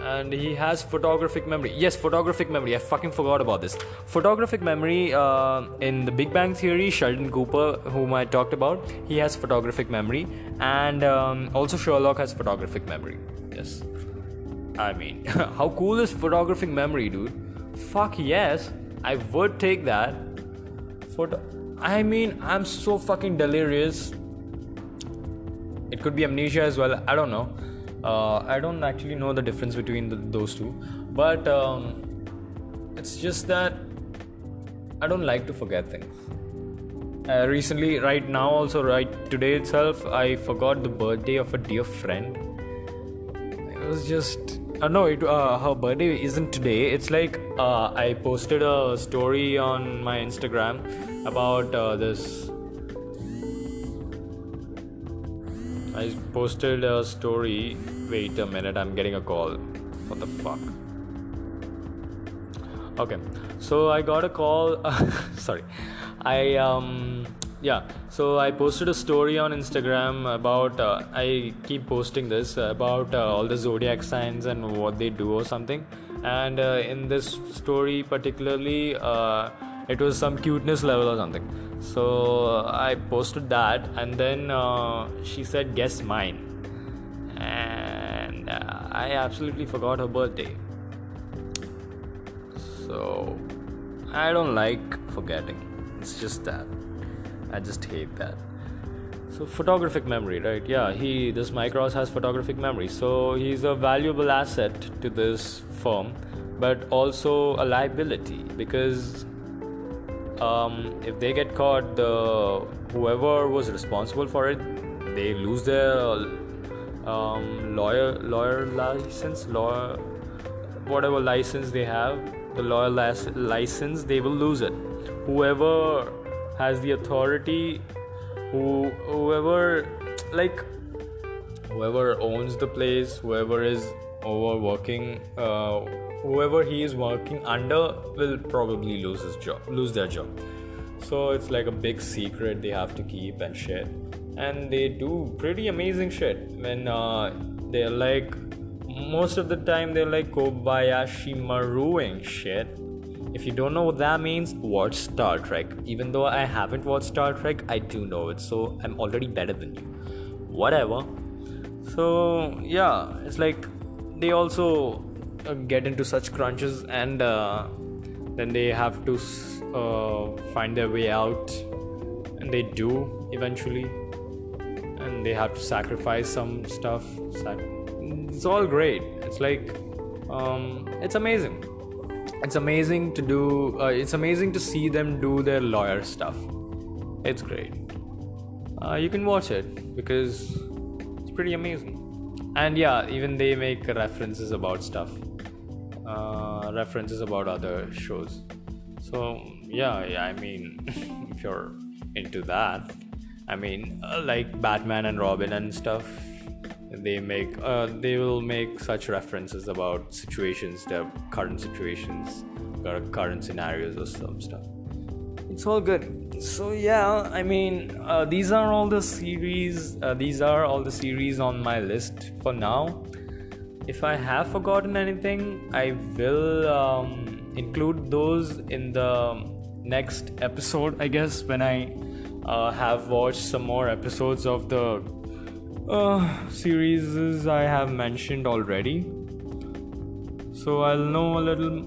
and he has photographic memory. Yes, photographic memory. I fucking forgot about this. Photographic memory uh, in the Big Bang Theory, Sheldon Cooper, whom I talked about, he has photographic memory, and um, also Sherlock has photographic memory. Yes. I mean, how cool is photographic memory, dude? Fuck yes, I would take that. Photo. I mean, I'm so fucking delirious. It could be amnesia as well. I don't know uh, I don't actually know the difference between the, those two, but um, it's just that I don't like to forget things. Uh, recently, right now, also right today itself, I forgot the birthday of a dear friend. It was just uh, no, it, uh, her birthday isn't today. It's like uh, I posted a story on my Instagram about uh, this I posted a story. Wait a minute, I'm getting a call. What the fuck? Okay, so I got a call. sorry, I um yeah so i posted a story on instagram about uh, i keep posting this about uh, all the zodiac signs and what they do or something and uh, in this story particularly uh, it was some cuteness level or something. So i posted that and then uh, she said guess mine. And uh, i absolutely forgot her birthday. So i don't like forgetting. It's just that. I just hate that. So photographic memory right? Yeah he this Mike Ross has photographic memory. So he's a valuable asset to this firm but also a liability because um, if they get caught the whoever was responsible for it they lose their um, lawyer lawyer license lawyer whatever license they have the lawyer license they will lose it. Whoever has the authority who whoever like whoever owns the place whoever is overworking uh, whoever he is working under will probably lose his job lose their job so it's like a big secret they have to keep and shit and they do pretty amazing shit when uh, they're like most of the time they're like kobayashi maruing shit if you don't know what that means, watch Star Trek. Even though I haven't watched Star Trek, I do know it, so I'm already better than you. Whatever. So, yeah, it's like they also get into such crunches and uh, then they have to uh, find their way out, and they do eventually, and they have to sacrifice some stuff. It's all great. It's like, um, it's amazing. It's amazing to do uh, it's amazing to see them do their lawyer stuff. It's great. Uh, you can watch it because it's pretty amazing. And yeah even they make references about stuff. uh, references about other shows. So yeah, yeah i mean if you're into that i mean uh, like batman and robin and stuff they make uh, they will make such references about situations their current situations current scenarios or some stuff. It's all good. So yeah i mean uh, these are all the series uh, these are all the series on my list for now if i have forgotten anything i will um, include those in the next episode i guess when i uh, have watched some more episodes of the uh, series I have mentioned already. So I'll know a little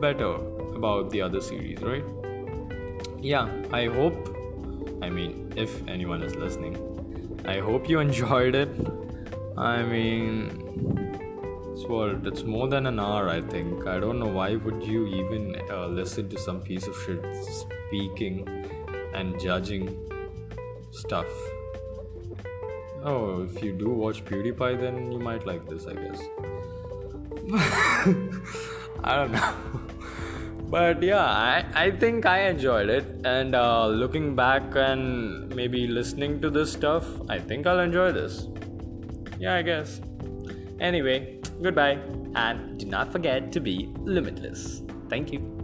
better about the other series, right? Yeah, I hope, I mean, if anyone is listening, I hope you enjoyed it. I mean, it's what it's more than an hour, I think. I don't know why would you even uh, listen to some piece of shit speaking and judging stuff. Oh, if you do watch PewDiePie, then you might like this, I guess. I don't know. But yeah, I, I think I enjoyed it. And uh, looking back and maybe listening to this stuff, I think I'll enjoy this. Yeah, I guess. Anyway, goodbye. And do not forget to be limitless. Thank you.